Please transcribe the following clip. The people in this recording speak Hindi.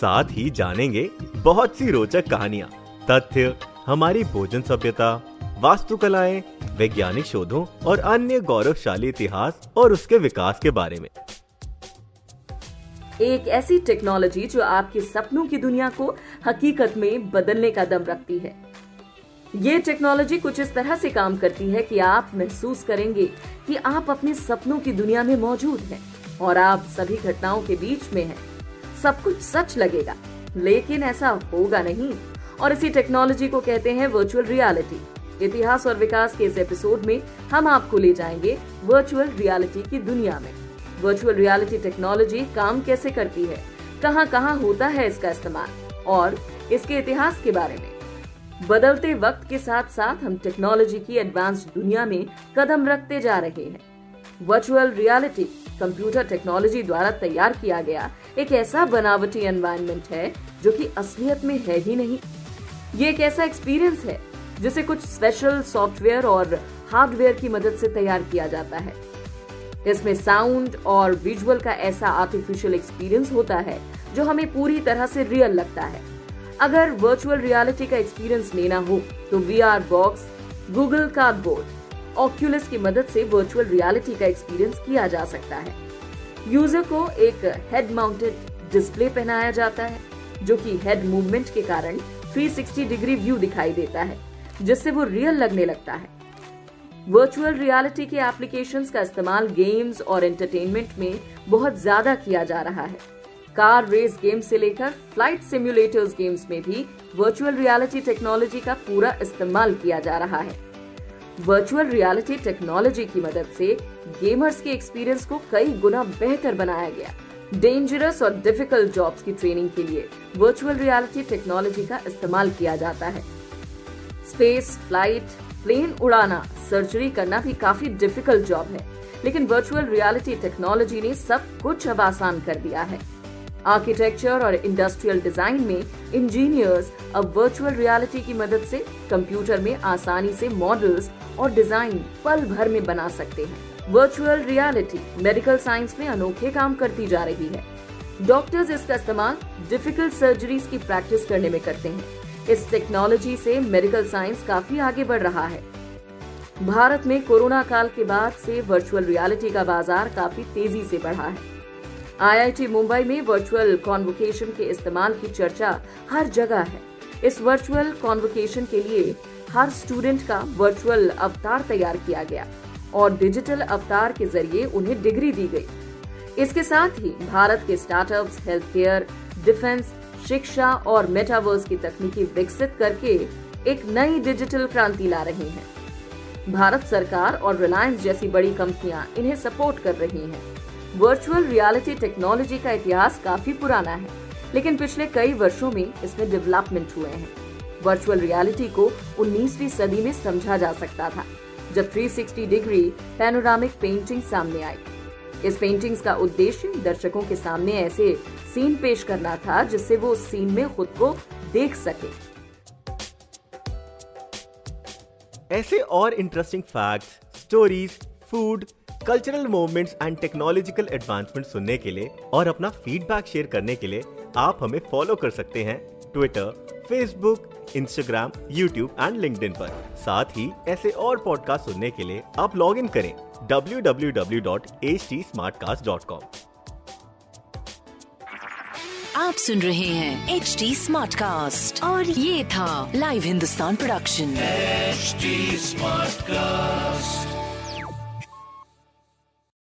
साथ ही जानेंगे बहुत सी रोचक कहानियाँ, तथ्य, हमारी भोजन सभ्यता, वास्तुकलाएँ, वैज्ञानिक शोधों और अन्य गौरवशाली इतिहास और उसके विकास के बारे में एक ऐसी टेक्नोलॉजी जो आपके सपनों की दुनिया को हकीकत में बदलने का दम रखती है ये टेक्नोलॉजी कुछ इस तरह से काम करती है कि आप महसूस करेंगे कि आप अपने सपनों की दुनिया में मौजूद हैं और आप सभी घटनाओं के बीच में हैं। सब कुछ सच लगेगा। लेकिन ऐसा होगा नहीं। और इसी टेक्नोलॉजी को कहते हैं वर्चुअल रियलिटी इतिहास और विकास के इस एपिसोड में हम आपको ले जाएँगे वर्चुअल रियलिटी की दुनिया में। वर्चुअल रियलिटी टेक्नोलॉजी काम कैसे करती है? कहाँ कहाँ होता है इसका इस्तेमाल? और इसके इतिहास के बारे में। बदलते वक्त के साथ साथ हम टेक्नोलॉजी की एडवांस्ड दुनिया में कदम रखते जा रहे हैं। वर्चुअल रियलिटी कंप्यूटर टेक्नोलॉजी द्वारा तैयार किया गया एक ऐसा बनावटी एनवायरनमेंट है जो कि असलियत में है ही नहीं। ये एक ऐसा एक्सपीरियंस है जिसे कुछ स्पेशल सॉफ्टवेयर और हार्डवेयर की मदद से तैयार किया जाता है। इसमें साउंड और विजुअल का ऐसा आर्टिफिशियल एक्सपीरियंस होता है जो हमें पूरी तरह से रियल लगता है। अगर वर्चुअल रियलिटी का एक्सपीरियंस लेना हो तो V R box Google Cardboard Oculus की मदद से वर्चुअल रियलिटी का एक्सपीरियंस किया जा सकता है। यूज़र को एक हेड माउंटेड डिस्प्ले पहनाया जाता है, जो कि हेड मूवमेंट के कारण 360 डिग्री व्यू दिखाई देता है, जिससे वो रियल लगने लगता है। वर्चुअल रियलिटी के एप्लीकेशन का इस्तेमाल गेम्स और एंटरटेनमेंट में बहुत ज़्यादा किया जा रहा है। कार रेस गेम से लेकर फ़्लाइट सिम्युलेटर्स गेम्स में भी वर्चुअल रियलिटी टेक्नोलॉजी का पूरा इस्तेमाल किया जा रहा है। वर्चुअल रियलिटी टेक्नोलॉजी की मदद से गेमर्स के एक्सपीरियंस को कई गुना बेहतर बनाया गया। डेंजरस और डिफ़िकल्ट जॉब्स की ट्रेनिंग के लिए वर्चुअल रियलिटी टेक्नोलॉजी का इस्तेमाल किया जाता है। स्पेस फ़्लाइट प्लेन उड़ाना सर्जरी करना भी काफ़ी डिफ़िकल्ट जॉब है। लेकिन वर्चुअल रियलिटी टेक्नोलॉजी ने सब कुछ अब आसान कर दिया है। आर्किटेक्चर और इंडस्ट्रियल डिज़ाइन में इंजीनियर्स अब वर्चुअल रियलिटी की मदद से कंप्यूटर में आसानी से मॉडल्स और डिज़ाइन पल भर में बना सकते हैं। वर्चुअल रियलिटी मेडिकल साइंस में अनोखे काम करती जा रही है। डॉक्टर्स इसका इस्तेमाल डिफ़िकल्ट सर्जरीज की प्रैक्टिस करने में करते हैं। इस टेक्नोलॉजी से मेडिकल साइंस काफ़ी आगे बढ़ रहा है। भारत में कोरोना काल के बाद से वर्चुअल रियलिटी का बाज़ार काफ़ी तेज़ी से बढ़ा है। आईआईटी मुंबई में वर्चुअल कॉन्वोकेशन के इस्तेमाल की चर्चा हर जगह है। इस वर्चुअल कॉन्वोकेशन के लिए हर स्टूडेंट का वर्चुअल अवतार तैयार किया गया और डिजिटल अवतार के ज़रिए उन्हें डिग्री दी गई इसके साथ ही भारत के स्टार्टअप्स हेल्थ केयर डिफेंस शिक्षा और मेटावर्स की तकनीकी विकसित करके एक नई डिजिटल क्रांति ला रही हैं। भारत सरकार और रिलायंस जैसी बड़ी कंपनियाँ इन्हें सपोर्ट कर रही हैं। वर्चुअल रियलिटी टेक्नोलॉजी का इतिहास काफ़ी पुराना है, लेकिन पिछले कई वर्षों में इसमें डेवलपमेंट हुए हैं वर्चुअल रियलिटी को 19वीं सदी में समझा जा सकता था जब 360 डिग्री पैनोरामिक पेंटिंग सामने आई। इस पेंटिंग्स का उद्देश्य दर्शकों के सामने ऐसे सीन पेश करना था जिससे वो उस सीन में खुद को देख सके। ऐसे और interesting facts, stories food cultural movements and technological advancement सुनने के लिए और अपना फीडबैक शेयर करने के लिए आप हमें फॉलो कर सकते हैं Twitter Facebook Instagram YouTube and link पर। साथ ही ऐसे और पॉडकास्ट सुनने के लिए आप लॉग इन करें www.htsmartcast.com आप सुन रहे हैं एच डी स्मार्ट कास्ट और ये था live Hindustan production smart Smartcast.